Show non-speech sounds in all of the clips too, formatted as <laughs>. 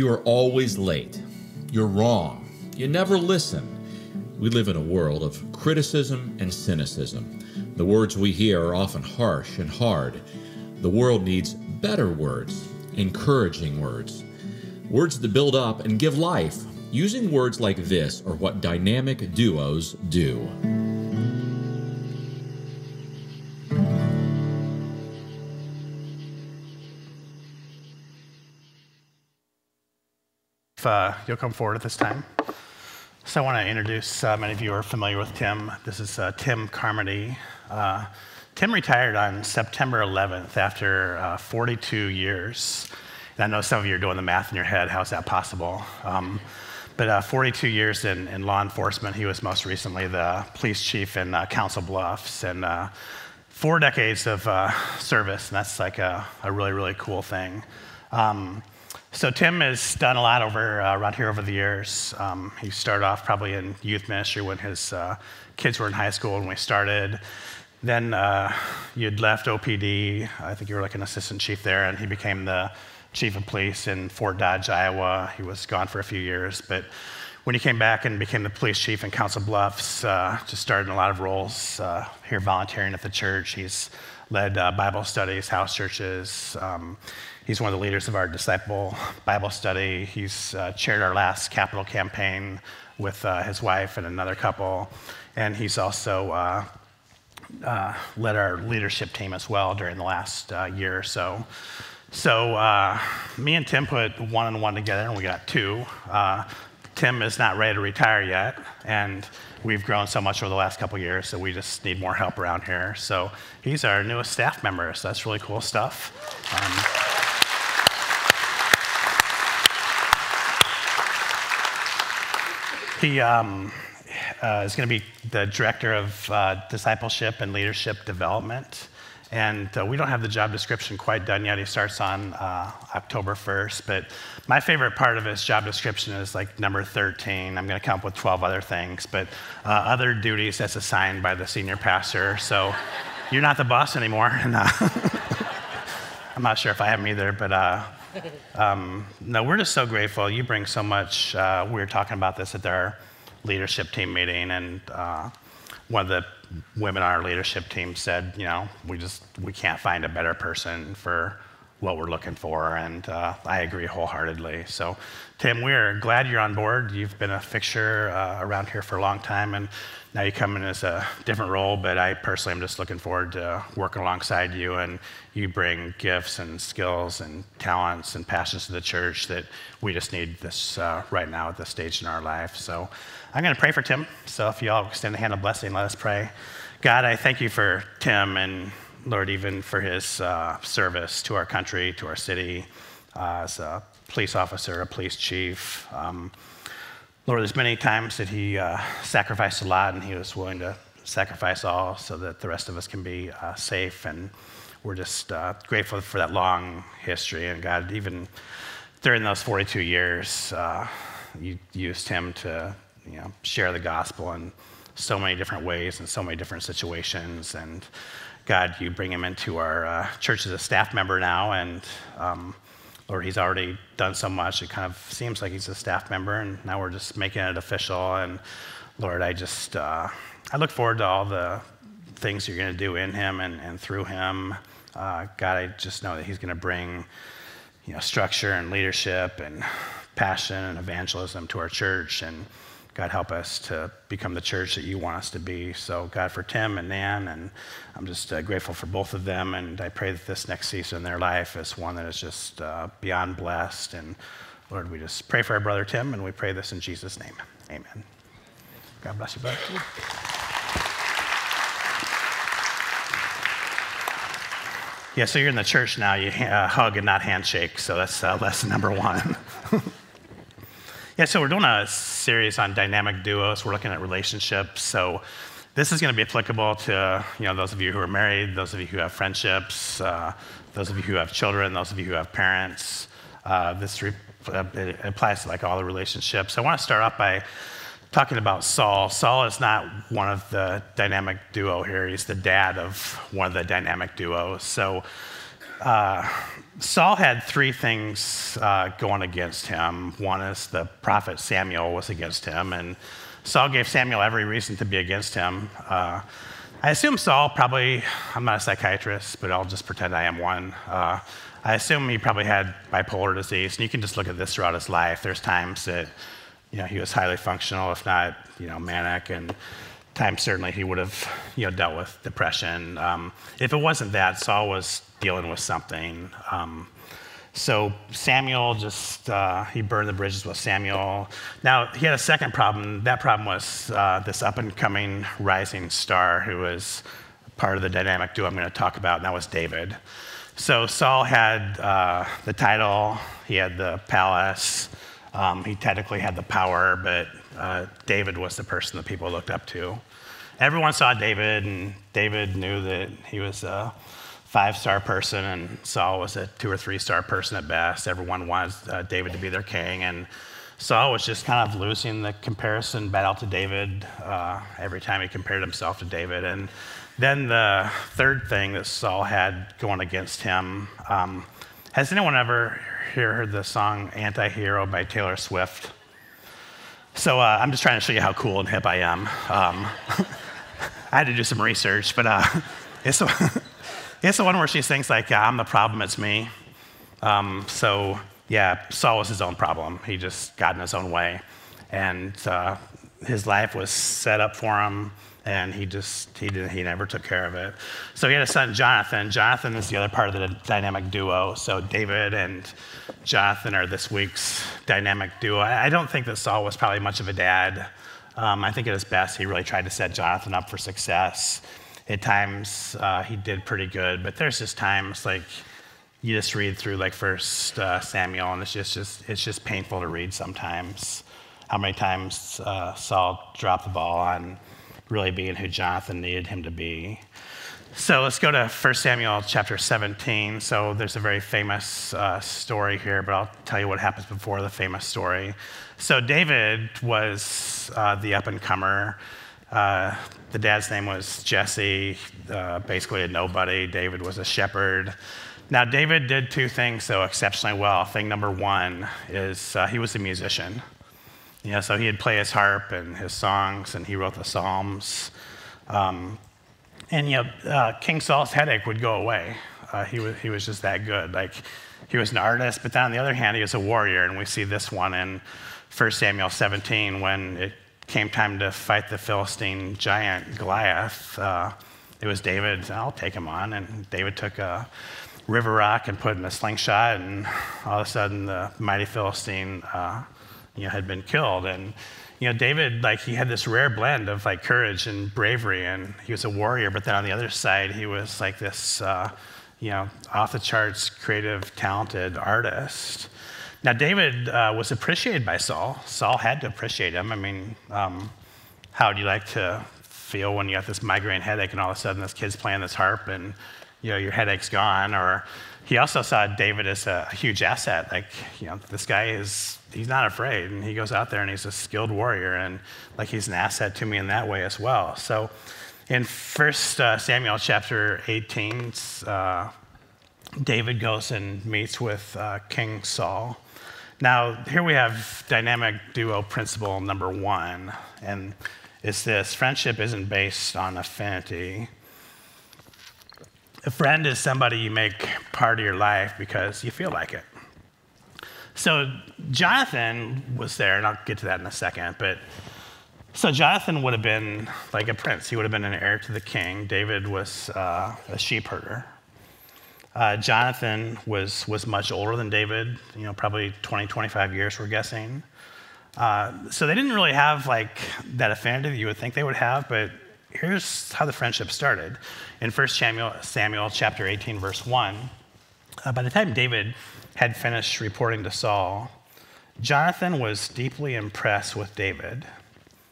You are always late. You're wrong. You never listen. We live in a world of criticism and cynicism. The words we hear are often harsh and hard. The world needs better words, encouraging words, words that build up and give life. Using words like this are what dynamic duos do. If uh, you'll come forward at this time. So I want to introduce, uh, many of you are familiar with Tim. This is uh, Tim Carmody. Uh, Tim retired on September 11th after uh, 42 years. And I know some of you are doing the math in your head. How's that possible? Um, but uh, 42 years in, in, law enforcement. He was most recently the police chief in Council Bluffs. And four decades of service. And that's like a, a, really, really cool thing. Um, so Tim has done a lot over uh, around here over the years. Um, he started off probably in youth ministry when his uh, kids were in high school when we started. Then uh, you'd left OPD. I think you were like an assistant chief there, and he became the chief of police in Fort Dodge, Iowa. He was gone for a few years, but when he came back and became the police chief in Council Bluffs, uh, just started in a lot of roles uh, here volunteering at the church. He's led uh, Bible studies, house churches. Um, He's one of the leaders of our disciple Bible study. He's uh, chaired our last capital campaign with uh, his wife and another couple. And he's also uh, uh led our leadership team as well during the last uh, year or so. So, me and Tim put one and one together, and we got two. Tim is not ready to retire yet, and we've grown so much over the last couple years, so we just need more help around here. So he's our newest staff member, so that's really cool stuff. Um, He um, uh, is going to be the director of uh, discipleship and leadership development. And uh, we don't have the job description quite done yet. He starts on uh, October 1st. But my favorite part of his job description is like number 13. I'm going to come up with 12 other things, but uh, other duties that's assigned by the senior pastor. So <laughs> you're not the boss anymore. <laughs> And, uh, <laughs> I'm not sure if I am either, but um, no, we're just so grateful. You bring so much. Uh, we were talking about this at our leadership team meeting, and uh, one of the women on our leadership team said, you know, we just we can't find a better person for what we're looking for, and uh, I agree wholeheartedly. So, Tim, we're glad you're on board. You've been a fixture uh, around here for a long time, and now you come in as a different role. But I personally am just looking forward to working alongside you, and you bring gifts and skills and talents and passions to the church that we just need this uh, right now at this stage in our life. So, I'm going to pray for Tim. So, if you all extend a hand of blessing, let us pray. God, I thank you for Tim and Lord, even for his uh, service to our country, to our city, uh, as a police officer, a police chief. Um, Lord, there's many times that he uh, sacrificed a lot and he was willing to sacrifice all so that the rest of us can be uh, safe. And we're just uh, grateful for that long history. And God, even during those 42 years, uh, you used him to you know, share the gospel in so many different ways and so many different situations. And God, you bring him into our uh, church as a staff member now, and um, Lord, he's already done so much. It kind of seems like he's a staff member, and now we're just making it official. And Lord, I just uh, I look forward to all the things you're going to do in him and, and through him. Uh, God, I just know that he's going to bring you know structure and leadership and passion and evangelism to our church and God, help us to become the church that you want us to be. So, God, for Tim and Nan, and I'm just uh, grateful for both of them. And I pray that this next season in their life is one that is just uh, beyond blessed. And Lord, we just pray for our brother Tim, and we pray this in Jesus' name. Amen. God bless you, brother. Yeah, so you're in the church now. You uh, hug and not handshake. So that's uh, lesson number one. <laughs> Yeah, so we're doing a series on dynamic duos. We're looking at relationships. So this is going to be applicable to you know those of you who are married, those of you who have friendships, uh, those of you who have children, those of you who have parents. Uh, this uh, applies to like all the relationships. I want to start off by talking about Saul. Saul is not one of the dynamic duo here. He's the dad of one of the dynamic duos. So uh, Saul had three things uh, going against him. One is the prophet Samuel was against him, and Saul gave Samuel every reason to be against him. Uh, I assume Saul probably, I'm not a psychiatrist, but I'll just pretend I am one. Uh, I assume he probably had bipolar disease, and you can just look at this throughout his life. There's times that, you know, he was highly functional, if not, you know, manic, and times certainly he would have, you know, dealt with depression. Um, if it wasn't that, Saul was dealing with something. Um, so Samuel just, uh, he burned the bridges with Samuel. Now, he had a second problem. That problem was uh, this up and coming rising star who was part of the dynamic duo I'm going to talk about, and that was David. So Saul had uh, the title, he had the palace, um, he technically had the power, but uh, David was the person that people looked up to. Everyone saw David, and David knew that he was a five star person, and Saul was a two or three star person at best. Everyone wanted uh, David to be their king, and Saul was just kind of losing the comparison battle to David uh, every time he compared himself to David. And then the third thing that Saul had going against him um, has anyone ever heard the song Anti Hero by Taylor Swift? So uh, I'm just trying to show you how cool and hip I am. Um, <laughs> I had to do some research, but uh, <laughs> it's, it's the one where she sings like, "I'm the problem, it's me." Um, so yeah, Saul was his own problem. He just got in his own way, and uh, his life was set up for him and he just he did he never took care of it. So he had a son Jonathan. Jonathan is the other part of the dynamic duo. So David and Jonathan are this week's dynamic duo. I don't think that Saul was probably much of a dad. Um, I think at his best he really tried to set Jonathan up for success. At times uh, he did pretty good, but there's just times like you just read through like First uh, Samuel, and it's just, just it's just painful to read sometimes. How many times uh, Saul dropped the ball on really being who Jonathan needed him to be. So let's go to 1 Samuel chapter 17. So there's a very famous uh, story here, but I'll tell you what happens before the famous story. So David was uh, the up and comer. Uh, the dad's name was Jesse, uh, basically a nobody. David was a shepherd. Now, David did two things, though, exceptionally well. Thing number one is uh, he was a musician. Yeah, so he'd play his harp and his songs, and he wrote the Psalms. Um, and you know, uh, King Saul's headache would go away. Uh, he, was, he was just that good. Like, he was an artist, but then on the other hand, he was a warrior. And we see this one in 1 Samuel 17 when it came time to fight the Philistine giant Goliath. Uh, it was David, I'll take him on. And David took a river rock and put in a slingshot, and all of a sudden, the mighty Philistine uh, you know, had been killed. And, you know, David, like, he had this rare blend of, like, courage and bravery, and he was a warrior, but then on the other side, he was, like, this, uh, you know, off the charts, creative, talented artist. Now, David uh, was appreciated by Saul. Saul had to appreciate him. I mean, um, how would you like to feel when you got this migraine headache and all of a sudden this kid's playing this harp and, you know, your headache's gone? Or he also saw David as a huge asset. Like, you know, this guy is he's not afraid and he goes out there and he's a skilled warrior and like he's an asset to me in that way as well so in first uh, samuel chapter 18 uh, david goes and meets with uh, king saul now here we have dynamic duo principle number one and it's this friendship isn't based on affinity a friend is somebody you make part of your life because you feel like it so Jonathan was there, and I'll get to that in a second. But so Jonathan would have been like a prince. He would have been an heir to the king. David was uh, a sheep herder. Uh, Jonathan was, was much older than David, you know, probably 20, 25 years, we're guessing. Uh, so they didn't really have like that affinity that you would think they would have, but here's how the friendship started. In 1 Samuel, Samuel chapter 18, verse 1, uh, by the time David had finished reporting to Saul, Jonathan was deeply impressed with David.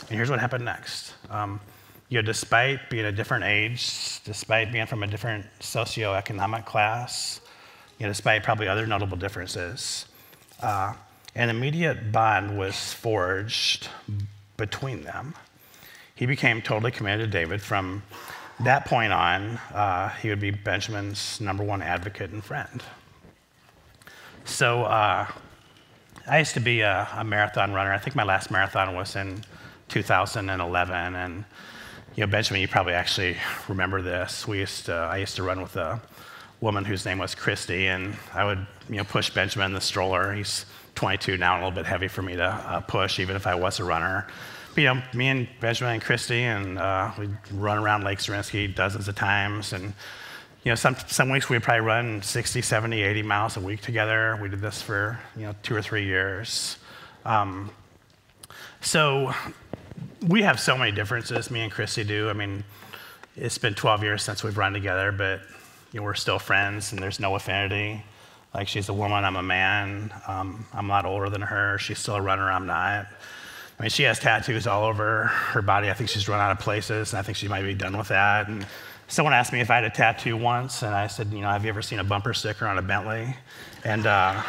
And here's what happened next. Um, you know, despite being a different age, despite being from a different socioeconomic class, you know, despite probably other notable differences, uh, an immediate bond was forged between them. He became totally committed to David from that point on, uh, he would be Benjamin's number one advocate and friend. So uh, I used to be a, a, marathon runner. I think my last marathon was in 2011, and you know, Benjamin, you probably actually remember this. We used to, I used to run with a woman whose name was Christy, and I would you know push Benjamin in the stroller. He's 22 now, and a little bit heavy for me to uh, push, even if I was a runner you know, me and Benjamin and Christy, and uh, we'd run around Lake Zorinsky dozens of times. And, you know, some, some weeks we'd probably run 60, 70, 80 miles a week together. We did this for, you know, two or three years. Um, so we have so many differences, me and Christy do. I mean, it's been 12 years since we've run together, but, you know, we're still friends and there's no affinity. Like, she's a woman, I'm a man. Um, I'm a lot older than her. She's still a runner, I'm not. I mean, she has tattoos all over her body. I think she's run out of places, and I think she might be done with that. And someone asked me if I had a tattoo once, and I said, you know, have you ever seen a bumper sticker on a Bentley? And uh,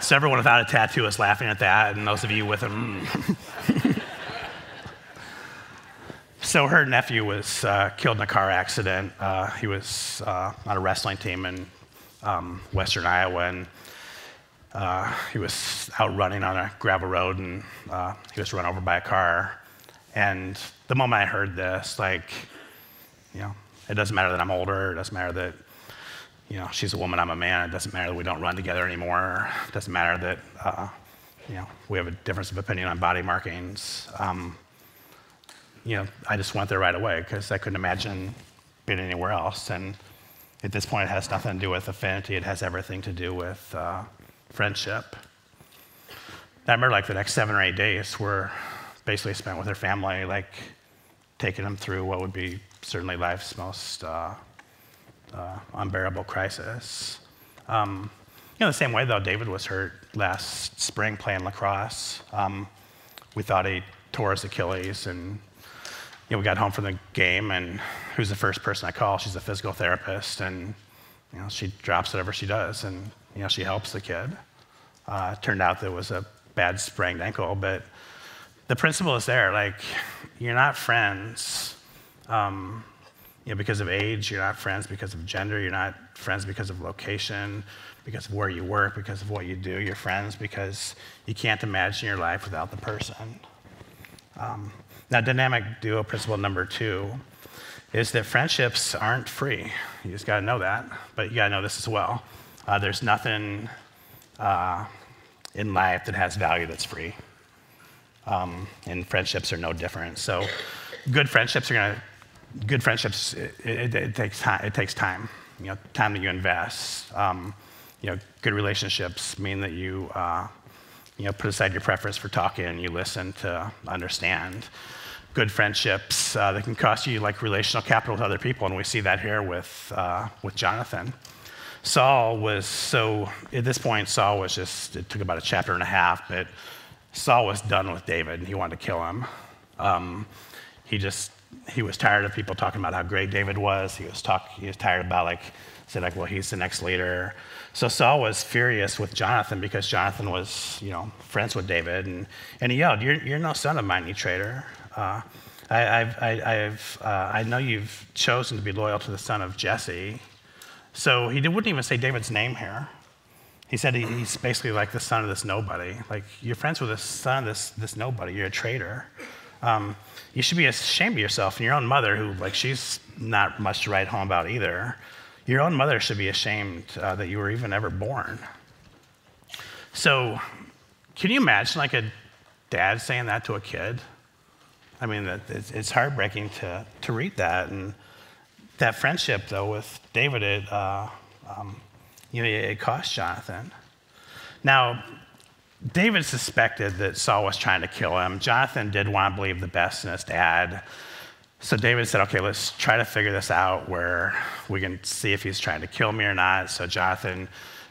so everyone without a tattoo is laughing at that, and those of you with them. so her nephew was uh, killed in a car accident. Uh, he was uh, on a wrestling team in um, western Iowa, and uh, he was out running on a gravel road and uh, he was run over by a car. And the moment I heard this, like, you know, it doesn't matter that I'm older, it doesn't matter that, you know, she's a woman, I'm a man, it doesn't matter that we don't run together anymore, it doesn't matter that, uh, you know, we have a difference of opinion on body markings. Um, you know, I just went there right away because I couldn't imagine being anywhere else. And at this point, it has nothing to do with affinity, it has everything to do with uh, friendship. I remember like the next seven or eight days were basically spent with her family, like taking them through what would be certainly life's most uh, uh, unbearable crisis. Um, you know, the same way though, David was hurt last spring playing lacrosse. Um, we thought he tore his Achilles, and you know, we got home from the game, and who's the first person I call? She's a physical therapist, and you know, she drops whatever she does, and you know, she helps the kid. Uh, turned out that it was a bad sprained ankle, but the principle is there. Like, you're not friends um, you know, because of age, you're not friends because of gender, you're not friends because of location, because of where you work, because of what you do. You're friends because you can't imagine your life without the person. Um, now, dynamic duo principle number two is that friendships aren't free. You just got to know that, but you got to know this as well. Uh, there's nothing uh, in life that has value that's free. Um, and friendships are no different. So, good friendships are going to, good friendships, it, it, it, takes time. It takes time, you know, time that you invest. Um, you know, good relationships mean that you, uh, you know, put aside your preference for talking and you listen to understand. Good friendships uh, that can cost you like relational capital with other people, and we see that here with uh, with Jonathan. Saul was so, at this point, Saul was just, it took about a chapter and a half, but Saul was done with David and he wanted to kill him. Um, he just, he was tired of people talking about how great David was. He was, talk, he was tired about, like, said, like, well, he's the next leader. So Saul was furious with Jonathan because Jonathan was, you know, friends with David. And, and he yelled, You're, you're no son of mine, you traitor. Uh, I, I've, I, I've, uh, I know you've chosen to be loyal to the son of Jesse. So he wouldn't even say David's name here. He said he's basically like the son of this nobody. Like, you're friends with the son of this, this nobody. You're a traitor. Um, you should be ashamed of yourself and your own mother, who, like, she's not much to write home about either. Your own mother should be ashamed uh, that you were even ever born. So, can you imagine, like, a dad saying that to a kid? I mean, it's heartbreaking to, to read that. And that friendship, though, with David, it, uh, um, you know, it cost Jonathan. Now, David suspected that Saul was trying to kill him. Jonathan did want to believe the best in his dad. So David said, okay, let's try to figure this out where we can see if he's trying to kill me or not. So Jonathan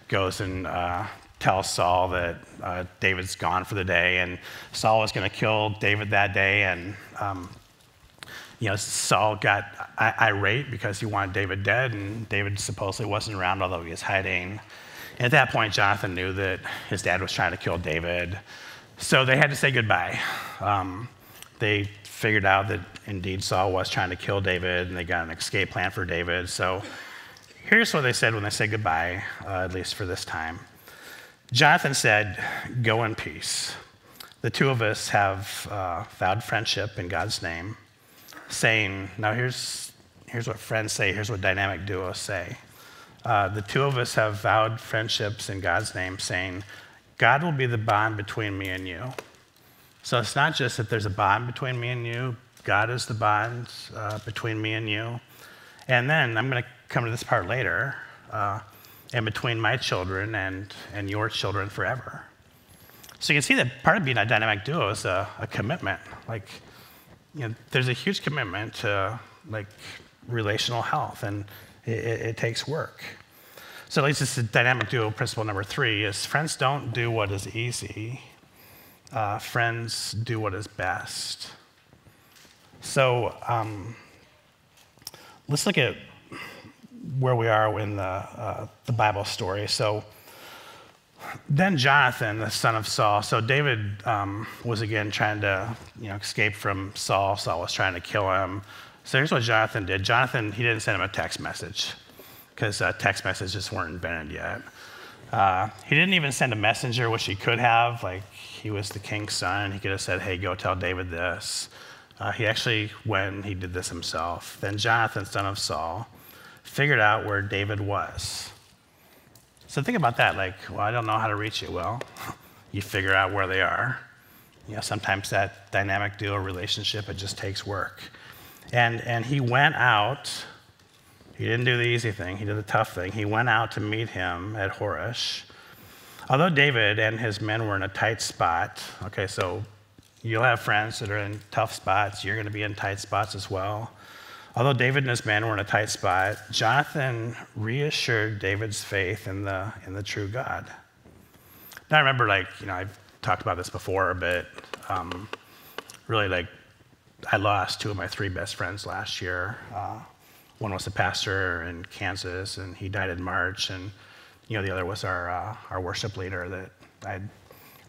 goes and uh, tells Saul that uh, David's gone for the day, and Saul was going to kill David that day. And um, you know, Saul got irate because he wanted David dead, and David supposedly wasn't around, although he was hiding. At that point, Jonathan knew that his dad was trying to kill David. So they had to say goodbye. Um, they figured out that indeed Saul was trying to kill David, and they got an escape plan for David. So here's what they said when they said goodbye, uh, at least for this time. Jonathan said, Go in peace. The two of us have uh, vowed friendship in God's name, saying, Now here's, here's what friends say, here's what dynamic duos say. Uh, the two of us have vowed friendships in God's name, saying, God will be the bond between me and you. So it's not just that there's a bond between me and you, God is the bond uh, between me and you. And then I'm going to come to this part later, uh, and between my children and, and your children forever. So you can see that part of being a dynamic duo is a, a commitment. Like, you know, there's a huge commitment to like relational health, and it, it, it takes work. So at least it's is dynamic duo principle number three is friends don't do what is easy. Uh, friends do what is best. So um, let's look at where we are in the, uh, the Bible story. So then Jonathan, the son of Saul, so David um, was again trying to you know, escape from Saul. Saul was trying to kill him. So here's what Jonathan did. Jonathan, he didn't send him a text message because uh, text messages weren't invented yet. Uh, he didn't even send a messenger, which he could have. Like he was the king's son. He could have said, "Hey, go tell David this." Uh, he actually went and he did this himself. Then Jonathan, son of Saul, figured out where David was. So think about that. Like, well, I don't know how to reach you. Well, <laughs> you figure out where they are. You know, sometimes that dynamic duo relationship, it just takes work. And, and he went out. He didn't do the easy thing. He did the tough thing. He went out to meet him at Horesh. Although David and his men were in a tight spot, okay, so you'll have friends that are in tough spots. You're going to be in tight spots as well. Although David and his men were in a tight spot, Jonathan reassured David's faith in the, in the true God. Now, I remember, like, you know, I've talked about this before, but um, really, like, I lost two of my three best friends last year. Uh, one was a pastor in Kansas, and he died in March. And, you know, the other was our, uh, our worship leader that I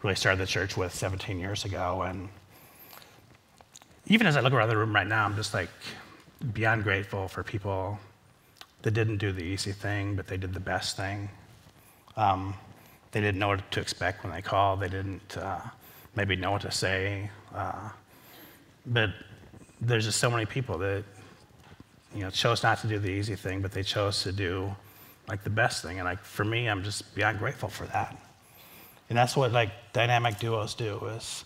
really started the church with 17 years ago. And even as I look around the room right now, I'm just like, beyond grateful for people that didn't do the easy thing, but they did the best thing. Um, they didn't know what to expect when they called. They didn't uh, maybe know what to say. Uh, but there's just so many people that you know chose not to do the easy thing, but they chose to do like the best thing. And like for me, I'm just beyond grateful for that. And that's what like dynamic duos do. Is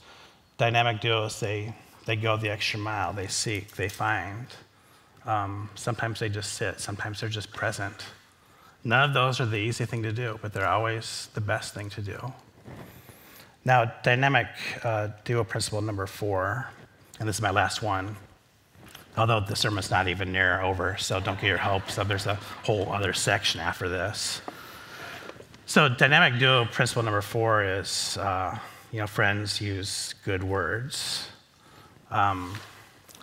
dynamic duos they they go the extra mile. They seek. They find. Um, sometimes they just sit, sometimes they're just present. None of those are the easy thing to do, but they're always the best thing to do. Now, dynamic uh, duo principle number four, and this is my last one, although the sermon's not even near over, so don't get your hopes up. There's a whole other section after this. So, dynamic duo principle number four is, uh, you know, friends use good words. Um,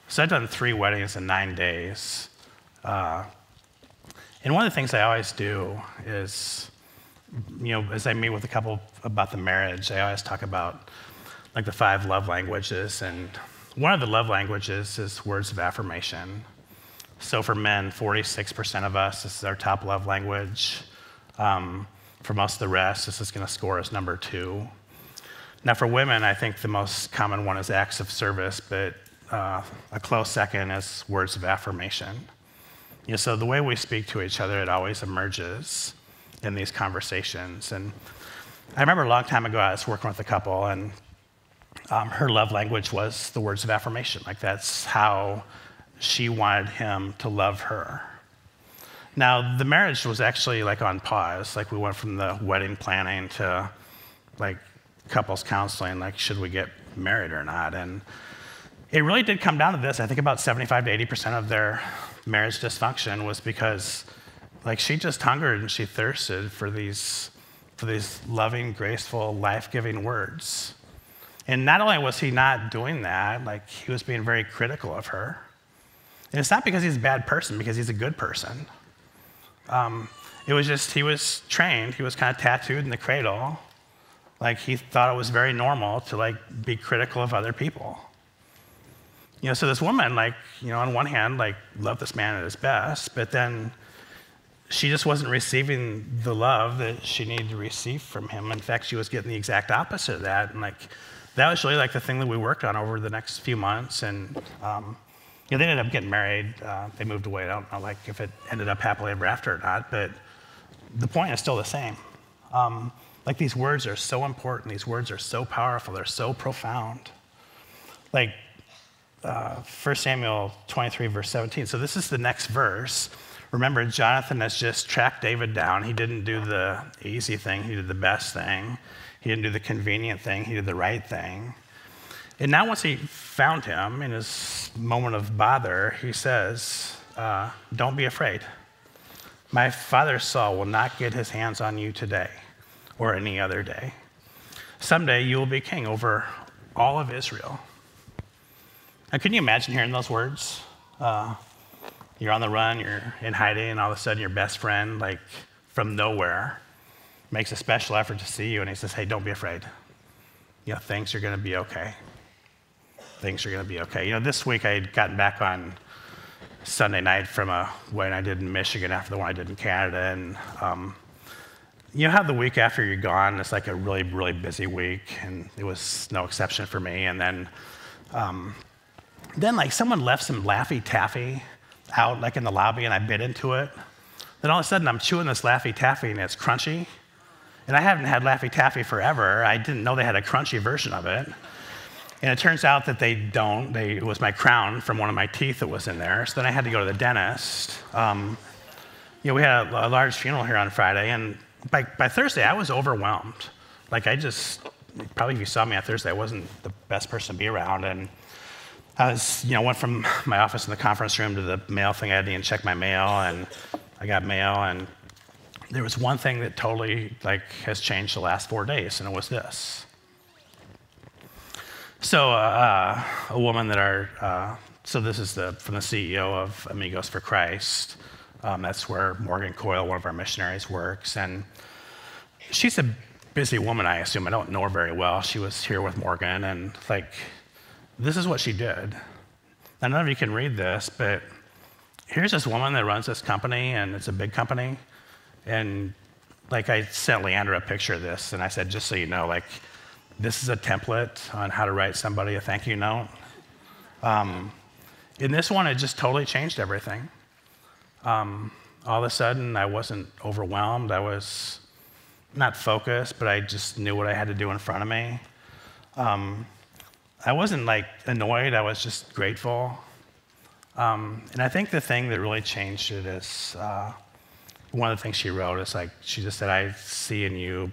so I've done three weddings in nine days. Uh, and one of the things I always do is, you know, as I meet with a couple about the marriage, I always talk about like the five love languages. And one of the love languages is words of affirmation. So for men, 46% of us, this is our top love language. Um, for most of the rest, this is going to score as number two. Now, for women, I think the most common one is acts of service, but uh, a close second is words of affirmation. You know, so the way we speak to each other, it always emerges in these conversations. And I remember a long time ago, I was working with a couple, and um, her love language was the words of affirmation. Like that's how she wanted him to love her. Now, the marriage was actually like on pause. Like we went from the wedding planning to like couples counseling, like should we get married or not? And it really did come down to this. I think about 75 to 80% of their marriage dysfunction was because like she just hungered and she thirsted for these for these loving, graceful, life-giving words. And not only was he not doing that, like he was being very critical of her. And it's not because he's a bad person, because he's a good person. Um, it was just he was trained, he was kind of tattooed in the cradle. Like he thought it was very normal to like be critical of other people. you know, so this woman, like, you know, on one hand, like, loved this man at his best, but then she just wasn't receiving the love that she needed to receive from him. In fact, she was getting the exact opposite of that. And like, that was really like the thing that we worked on over the next few months. And, um, you know, they ended up getting married. Uh, they moved away. I don't know, like, if it ended up happily ever after or not, but the point is still the same. Um, like, these words are so important. These words are so powerful. They're so profound. Like, uh, 1 Samuel 23, verse 17. So this is the next verse. Remember, Jonathan has just tracked David down. He didn't do the easy thing, he did the best thing. He didn't do the convenient thing, he did the right thing. And now, once he found him in his moment of bother, he says, uh, Don't be afraid. My father Saul will not get his hands on you today or any other day. Someday you will be king over all of Israel. Now, can you imagine hearing those words? Uh, you're on the run, you're in hiding, and all of a sudden your best friend, like from nowhere, makes a special effort to see you, and he says, Hey, don't be afraid. You know, things are going to be okay. Things are going to be okay. You know, this week I had gotten back on Sunday night from a wedding I did in Michigan after the one I did in Canada, and um, you know how the week after you're gone, it's like a really, really busy week, and it was no exception for me. And then um, then, like, someone left some Laffy Taffy out, like, in the lobby, and I bit into it. Then all of a sudden, I'm chewing this Laffy Taffy, and it's crunchy. And I haven't had Laffy Taffy forever. I didn't know they had a crunchy version of it. And it turns out that they don't. They, it was my crown from one of my teeth that was in there. So then I had to go to the dentist. Um, you know, we had a, a, large funeral here on Friday, and by, by Thursday, I was overwhelmed. Like, I just, probably if you saw me on Thursday, I wasn't the best person to be around. And I was, you know, went from my office in the conference room to the mail thing. I had to even check my mail, and I got mail, and there was one thing that totally like has changed the last four days, and it was this. So, uh, a woman that our, uh, so this is the from the CEO of Amigos for Christ. Um, that's where Morgan Coyle, one of our missionaries, works, and she's a busy woman. I assume I don't know her very well. She was here with Morgan, and like this is what she did. Now, none of you can read this, but here's this woman that runs this company, and it's a big company. And like I sent Leander a picture of this, and I said, just so you know, like this is a template on how to write somebody a thank you note. Um, in this one, it just totally changed everything. Um, all of a sudden, I wasn't overwhelmed. I was not focused, but I just knew what I had to do in front of me. Um, I wasn't like annoyed, I was just grateful. Um, and I think the thing that really changed it is uh, one of the things she wrote is like, she just said, I see in you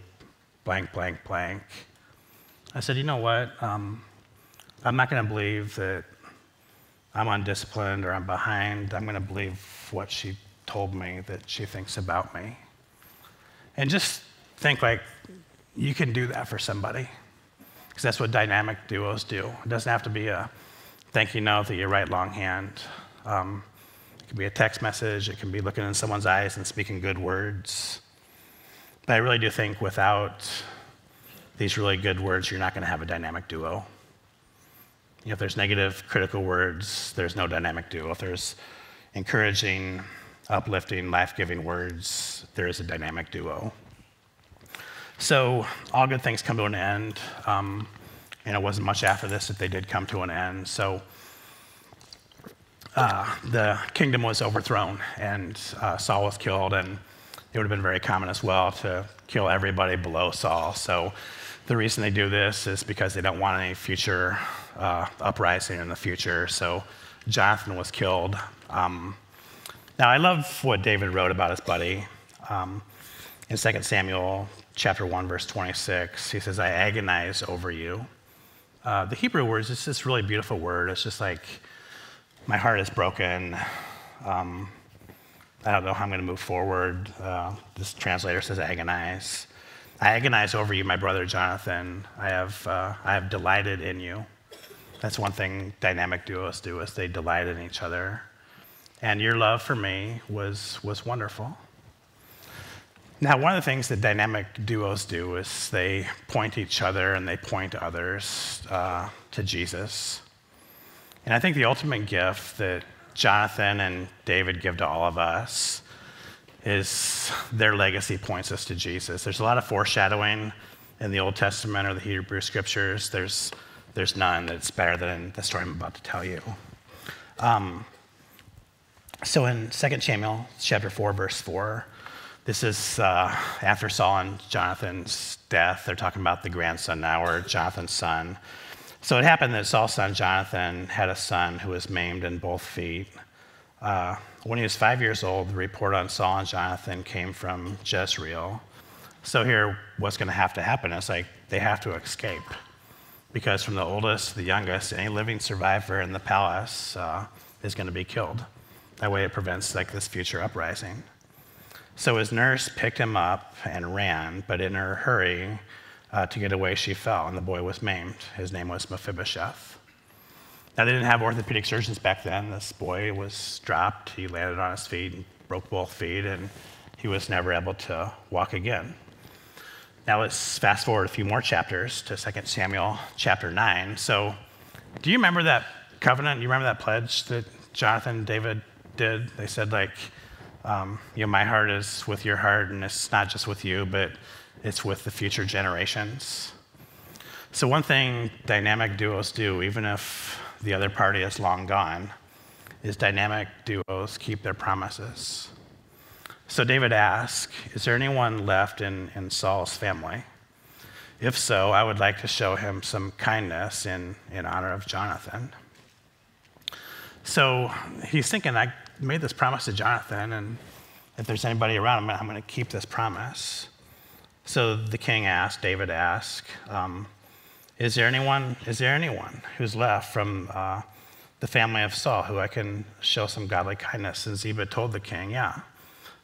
blank, blank, blank. I said, you know what? Um, I'm not going to believe that I'm undisciplined or I'm behind. I'm going to believe what she told me that she thinks about me. And just think like, you can do that for somebody because that's what dynamic duos do. It doesn't have to be a thank you note that you write longhand. Um, it can be a text message, it can be looking in someone's eyes and speaking good words. But I really do think without these really good words, you're not going to have a dynamic duo. You know, if there's negative, critical words, there's no dynamic duo. If there's encouraging, uplifting, life giving words, there is a dynamic duo. So all good things come to an end. Um, and it wasn't much after this that they did come to an end. So uh, the kingdom was overthrown, and uh, Saul was killed, and it would have been very common as well to kill everybody below Saul. So the reason they do this is because they don't want any future uh, uprising in the future. So Jonathan was killed. Um, now I love what David wrote about his buddy. Um, in 2 Samuel chapter 1, verse 26, he says, I agonize over you. Uh, the Hebrew word is just this really beautiful word. It's just like, my heart is broken. Um, I don't know how I'm going to move forward. Uh, this translator says agonize. I agonize over you, my brother Jonathan. I have, uh, I have delighted in you. That's one thing dynamic duos do is they delight in each other. And your love for me was, was wonderful. Now, one of the things that dynamic duos do is they point each other and they point others uh, to Jesus. And I think the ultimate gift that Jonathan and David give to all of us is their legacy points us to Jesus. There's a lot of foreshadowing in the Old Testament or the Hebrew scriptures. There's, there's none that's better than the story I'm about to tell you. Um, so in 2 Samuel chapter 4, verse 4, this is uh, after Saul and Jonathan's death. They're talking about the grandson now, or Jonathan's son. So it happened that Saul's son Jonathan had a son who was maimed in both feet. Uh, when he was five years old, the report on Saul and Jonathan came from Jezreel. So here, what's going to have to happen is like they have to escape, because from the oldest to the youngest, any living survivor in the palace uh, is going to be killed. That way, it prevents like this future uprising. So his nurse picked him up and ran, but in her hurry uh, to get away, she fell, and the boy was maimed. His name was Mephibosheth. Now, they didn't have orthopedic surgeons back then. This boy was dropped. He landed on his feet and broke both feet, and he was never able to walk again. Now, let's fast forward a few more chapters to 2 Samuel chapter 9. So, do you remember that covenant? You remember that pledge that Jonathan and David did? They said, like, um, you know, my heart is with your heart, and it's not just with you, but it's with the future generations. So, one thing dynamic duos do, even if the other party is long gone, is dynamic duos keep their promises. So, David asks, Is there anyone left in, in Saul's family? If so, I would like to show him some kindness in, in honor of Jonathan. So he's thinking, I made this promise to Jonathan, and if there's anybody around, I'm, going to keep this promise. So the king asked, David asked, um, is there anyone, is there anyone who's left from uh, the family of Saul who I can show some godly kindness? And Ziba told the king, yeah.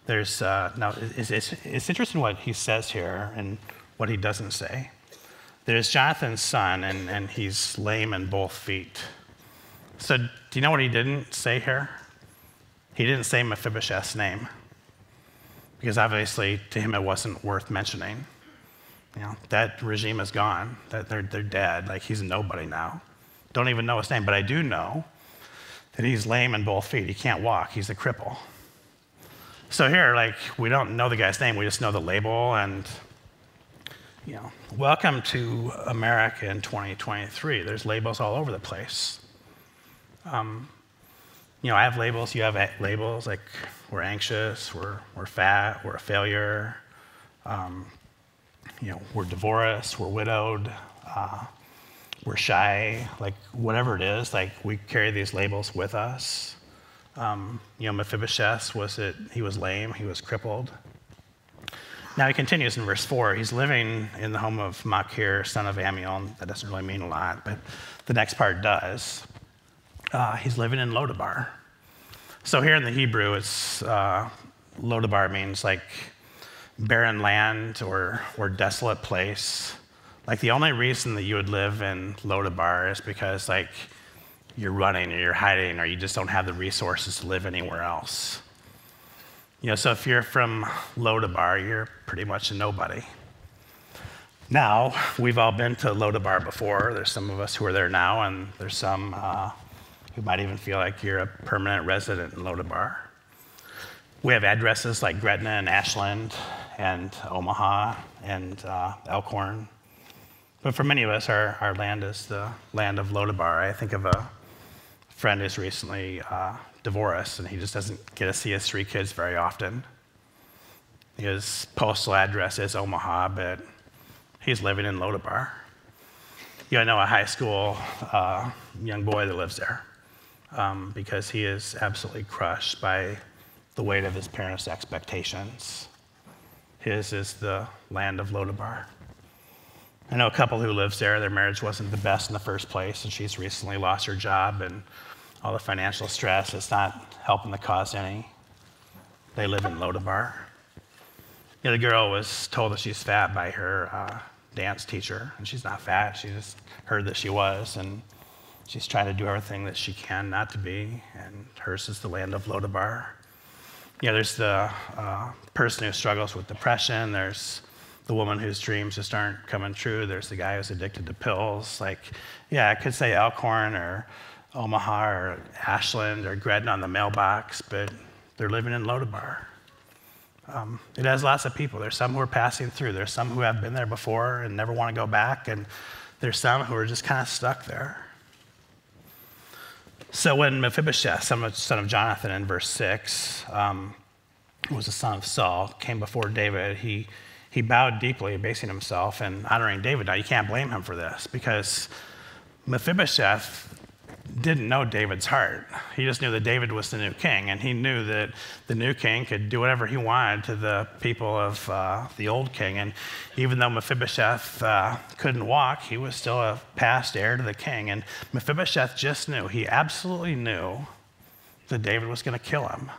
There's, uh, now, it's, it's, it's interesting what he says here and what he doesn't say. There's Jonathan's son, and, and he's lame in both feet. So, do you know what he didn't say here? He didn't say Mephibosheth's name because obviously to him it wasn't worth mentioning. You know, that regime is gone. That they're, they're dead. Like he's nobody now. Don't even know his name, but I do know that he's lame in both feet. He can't walk. He's a cripple. So here, like, we don't know the guy's name. We just know the label and, you know, welcome to America in 2023. There's labels all over the place. Um, you know, I have labels, you have labels, like we're anxious, we're, we're fat, we're a failure, um, you know, we're divorced, we're widowed, uh, we're shy, like whatever it is, like we carry these labels with us. Um, you know, Mephibosheth was it, he was lame, he was crippled. Now he continues in verse 4. He's living in the home of Machir, son of Ammiel. That doesn't really mean a lot, but the next part does uh, he's living in Lodabar. So here in the Hebrew, it's uh, Lodabar means like barren land or, or desolate place. Like the only reason that you would live in Lodabar is because like you're running or you're hiding or you just don't have the resources to live anywhere else. You know, so if you're from Lodabar, you're pretty much a nobody. Now, we've all been to Lodabar before. There's some of us who are there now, and there's some uh, who might even feel like you're a permanent resident in Lodabar. We have addresses like Gretna and Ashland and Omaha and uh, Elkhorn. But for many of us, our, our land is the land of Lodabar. I think of a friend who's recently uh, divorced, and he just doesn't get to see his three kids very often. His postal address is Omaha, but he's living in Lodabar. You know, I know a high school uh, young boy that lives there um, because he is absolutely crushed by the weight of his parents' expectations. His is the land of Lodabar. I know a couple who lives there. Their marriage wasn't the best in the first place, and she's recently lost her job and all the financial stress. It's not helping the cause any. They live in Lodabar. You know, the girl was told that she's fat by her uh, dance teacher, and she's not fat. She just heard that she was, and She's trying to do everything that she can not to be, and hers is the land of Lodabar. Yeah, there's the uh, person who struggles with depression. There's the woman whose dreams just aren't coming true. There's the guy who's addicted to pills. Like, yeah, I could say Elkhorn or Omaha or Ashland or Gretna on the mailbox, but they're living in Lodabar. Um, it has lots of people. There's some who are passing through. There's some who have been there before and never want to go back, and there's some who are just kind of stuck there. So when Mephibosheth, son of Jonathan in verse 6, um, was the son of Saul, came before David, he, he bowed deeply, basing himself and honoring David. Now, you can't blame him for this because Mephibosheth didn't know David's heart. He just knew that David was the new king, and he knew that the new king could do whatever he wanted to the people of uh, the old king. And even though Mephibosheth uh, couldn't walk, he was still a past heir to the king. And Mephibosheth just knew, he absolutely knew that David was going to kill him.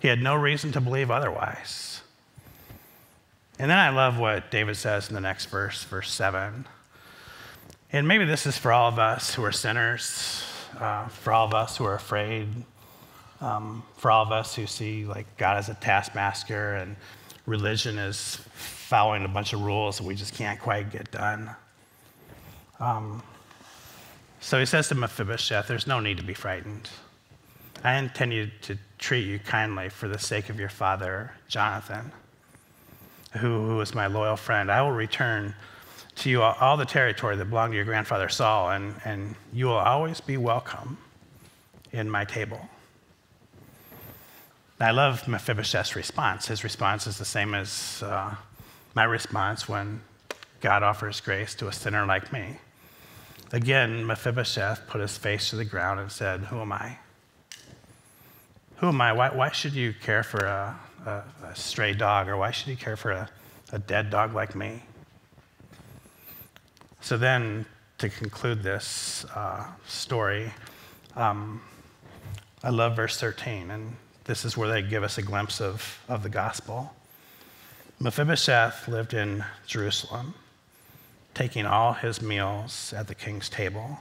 He had no reason to believe otherwise. And then I love what David says in the next verse, verse 7. And maybe this is for all of us who are sinners, uh, for all of us who are afraid, um, for all of us who see like God as a taskmaster and religion is following a bunch of rules that we just can't quite get done. Um, so he says to Mephibosheth, There's no need to be frightened. I intend you to treat you kindly for the sake of your father, Jonathan, who, who is my loyal friend. I will return to you all the territory that belonged to your grandfather Saul, and, and you will always be welcome in my table. I love Mephibosheth's response. His response is the same as uh, my response when God offers grace to a sinner like me. Again, Mephibosheth put his face to the ground and said, Who am I? Who am I? Why, why should you care for a, a, a, stray dog, or why should you care for a, a dead dog like me? So then, to conclude this uh, story, um, I love verse 13, and this is where they give us a glimpse of, of the gospel. Mephibosheth lived in Jerusalem, taking all his meals at the king's table,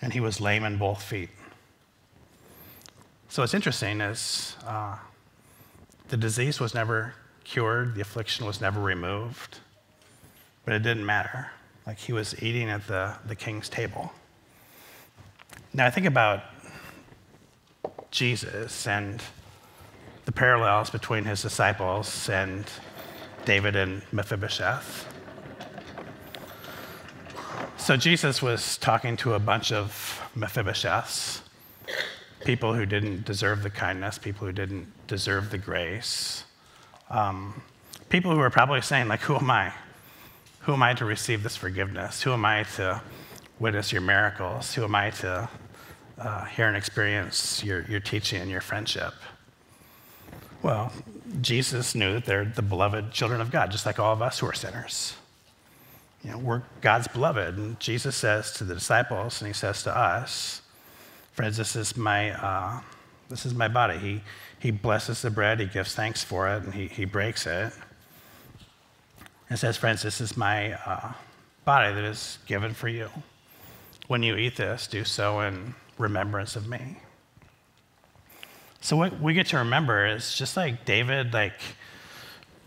and he was lame in both feet. So what's interesting is uh, the disease was never cured, the affliction was never removed, but it didn't matter like he was eating at the, the king's table. Now, I think about Jesus and the parallels between his disciples and David and Mephibosheth. So, Jesus was talking to a bunch of Mephibosheths, people who didn't deserve the kindness, people who didn't deserve the grace, um, people who were probably saying, like, who am I? Who am I to receive this forgiveness? Who am I to witness your miracles? Who am I to uh, hear and experience your, your teaching and your friendship? Well, Jesus knew that they're the beloved children of God, just like all of us who are sinners. You know, we're God's beloved. And Jesus says to the disciples, and he says to us, friends, this is my, uh, this is my body. He, he blesses the bread, he gives thanks for it, and he, he breaks it and says, Friends, this is my uh, body that is given for you. When you eat this, do so in remembrance of me. So what we get to remember is just like David, like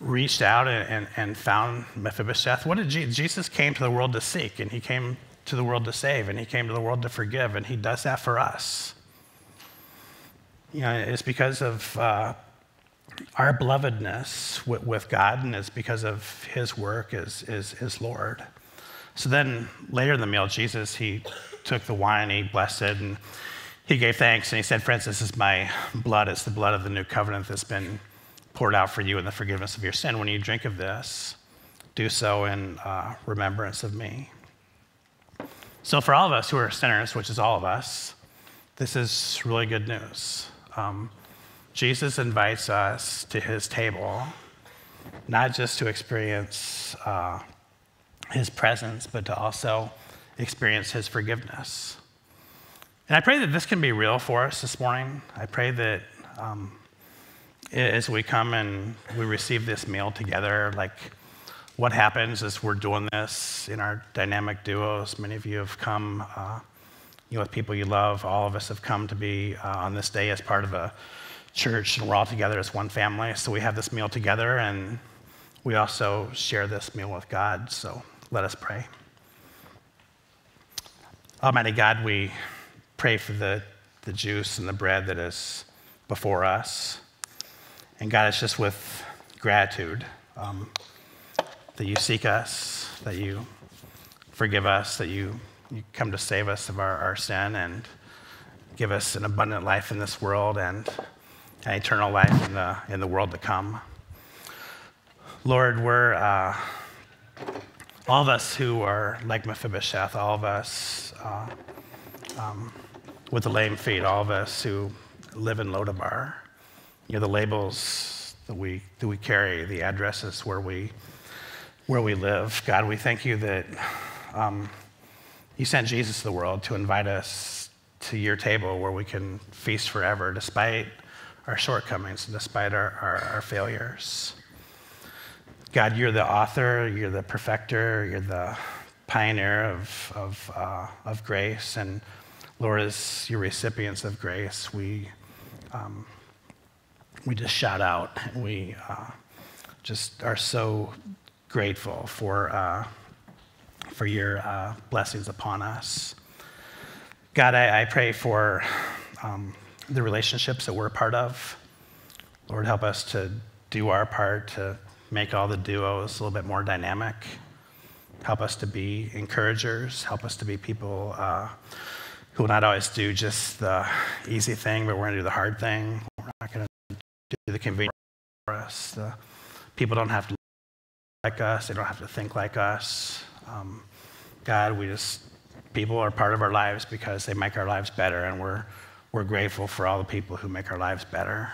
reached out and, and, and found Mephibosheth. What did Jesus, Jesus came to the world to seek, and he came to the world to save, and he came to the world to forgive, and he does that for us. You know, it's because of uh, our belovedness with, with God, and it's because of his work as, as, as Lord. So then later in the meal, Jesus, he took the wine, he blessed it, and he gave thanks, and he said, Friends, this is my blood. It's the blood of the new covenant that's been poured out for you in the forgiveness of your sin. When you drink of this, do so in uh, remembrance of me. So, for all of us who are sinners, which is all of us, this is really good news. Um, Jesus invites us to his table, not just to experience uh, his presence, but to also experience his forgiveness. And I pray that this can be real for us this morning. I pray that um, as we come and we receive this meal together, like what happens is we're doing this in our dynamic duos. Many of you have come uh, you know, with people you love. All of us have come to be uh, on this day as part of a church and we're all together as one family. So we have this meal together and we also share this meal with God. So let us pray. Almighty God, we pray for the, the juice and the bread that is before us. And God, it's just with gratitude um, that you seek us, that you forgive us, that you, you come to save us of our, our sin and give us an abundant life in this world and an eternal life in the, in the world to come. Lord, we're uh, all of us who are like Mephibosheth, all of us uh, um, with the lame feet, all of us who live in Lodabar. You know, the labels that we, that we carry, the addresses where we, where we live. God, we thank you that um, you sent Jesus to the world to invite us to your table where we can feast forever despite our shortcomings and despite our, our, our failures. God, you're the author, you're the perfecter, you're the pioneer of, of, uh, of grace. And Lord, as your recipients of grace, we, um, we just shout out. We uh, just are so grateful for, uh, for your uh, blessings upon us. God, I, I pray for um, the relationships that we're a part of. Lord, help us to do our part to make all the duos a little bit more dynamic. Help us to be encouragers. Help us to be people uh, who will not always do just the easy thing, but we're going to do the hard thing. We're not going to do the convenient for us. The people don't have to like us. They don't have to think like us. Um, God, we just people are part of our lives because they make our lives better, and we're we're grateful for all the people who make our lives better.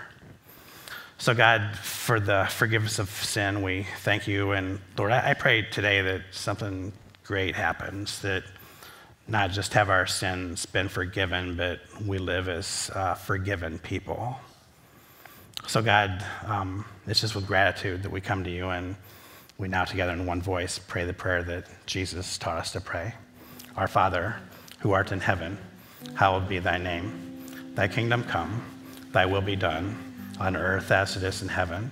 So, God, for the forgiveness of sin, we thank you. And Lord, I, pray today that something great happens, that not just have our sins been forgiven, but we live as uh, forgiven people. So, God, um, it's just with gratitude that we come to you and we now together in one voice pray the prayer that Jesus taught us to pray. Our Father, who art in heaven, hallowed be thy name. Thy kingdom come, thy will be done on earth as it is in heaven.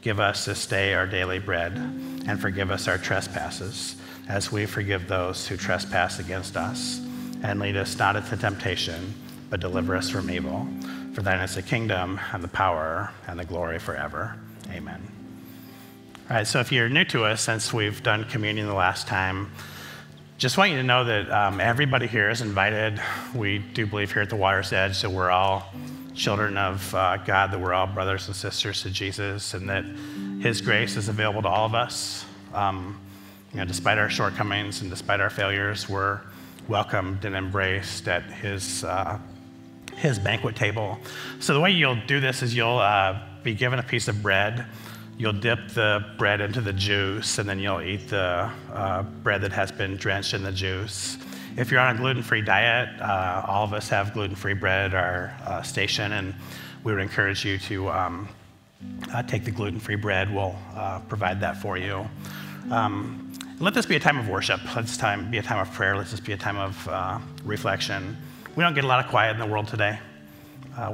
Give us this day our daily bread, and forgive us our trespasses, as we forgive those who trespass against us. And lead us not into temptation, but deliver us from evil. For thine is the kingdom, and the power, and the glory forever. Amen. All right, so if you're new to us, since we've done communion the last time, just want you to know that um, everybody here is invited. We do believe here at the Water's Edge that we're all children of uh, God, that we're all brothers and sisters to Jesus, and that His grace is available to all of us. Um, you know, despite our shortcomings and despite our failures, we're welcomed and embraced at His uh, His banquet table. So the way you'll do this is you'll uh, be given a piece of bread. You'll dip the bread into the juice, and then you'll eat the uh, bread that has been drenched in the juice. If you're on a gluten free diet, uh, all of us have gluten free bread at our uh, station, and we would encourage you to um, uh, take the gluten free bread. We'll uh, provide that for you. Um, let this be a time of worship. Let this time be a time of prayer. Let this be a time of uh, reflection. We don't get a lot of quiet in the world today.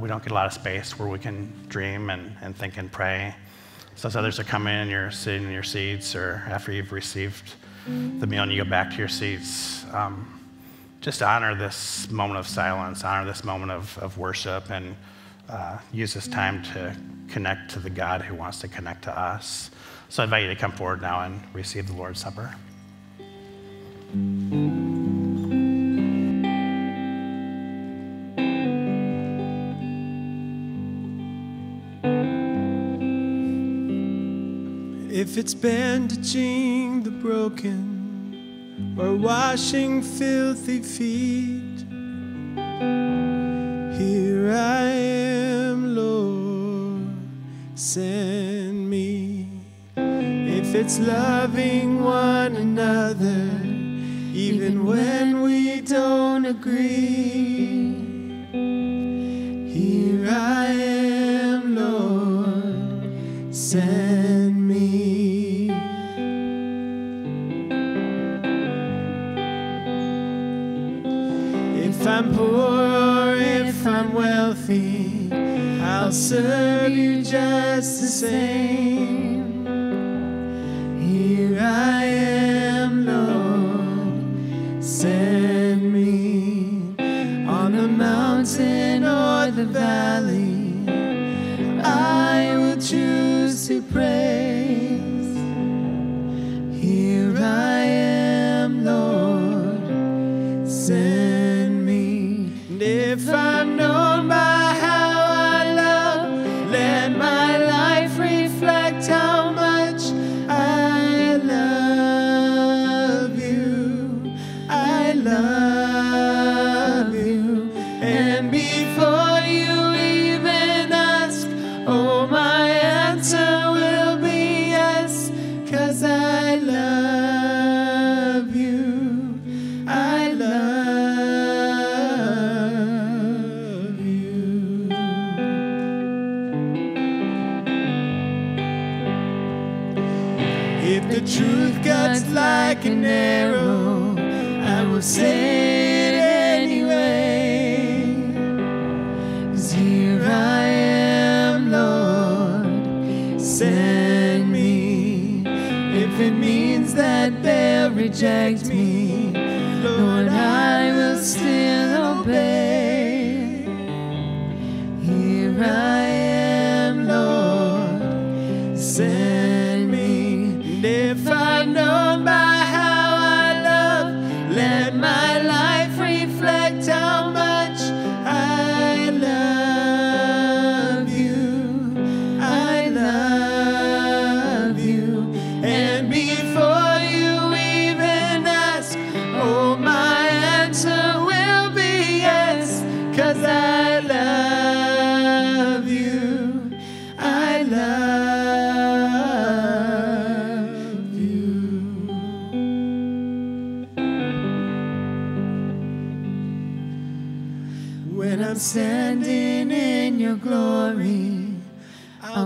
We don't get a lot of space where we can dream and, and think and pray. So as others are coming and you're sitting in your seats, or after you've received the meal and you go back to your seats, um, just honor this moment of silence, honor this moment of, of worship, and uh, use this time to connect to the God who wants to connect to us. So I invite you to come forward now and receive the Lord's Supper. If it's bandaging the broken, or washing filthy feet.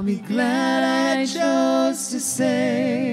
Be glad I chose to say,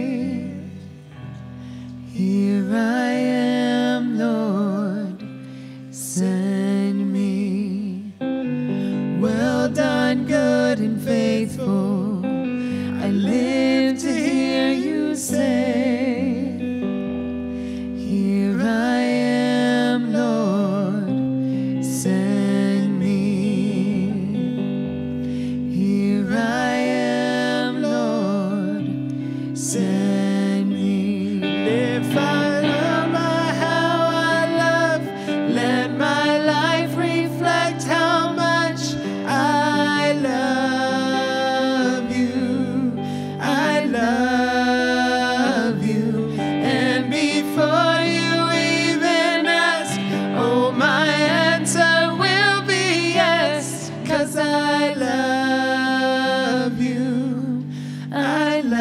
I love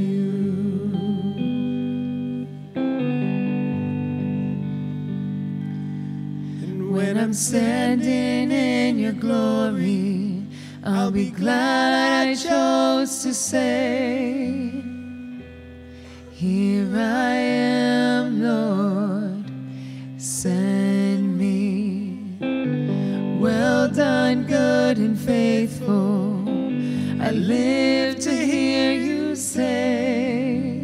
you. And when I'm standing in your glory, I'll be glad I chose to say, live to hear you say,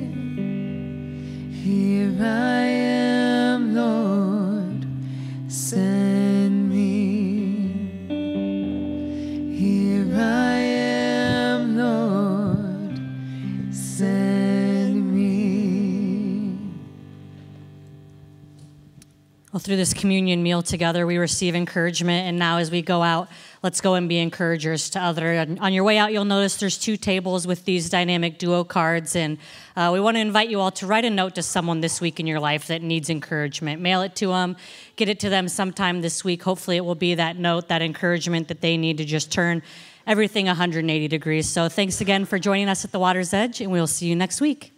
Here I am, Lord, send me. Here I am, Lord, send me. Well, through this communion meal together, we receive encouragement. And now, as we go out, let's go and be encouragers to other. And on your way out, you'll notice there's two tables with these dynamic duo cards. And uh, we want to invite you all to write a note to someone this week in your life that needs encouragement. Mail it to them, get it to them sometime this week. Hopefully, it will be that note, that encouragement that they need to just turn everything 180 degrees. So, thanks again for joining us at the water's edge, and we'll see you next week.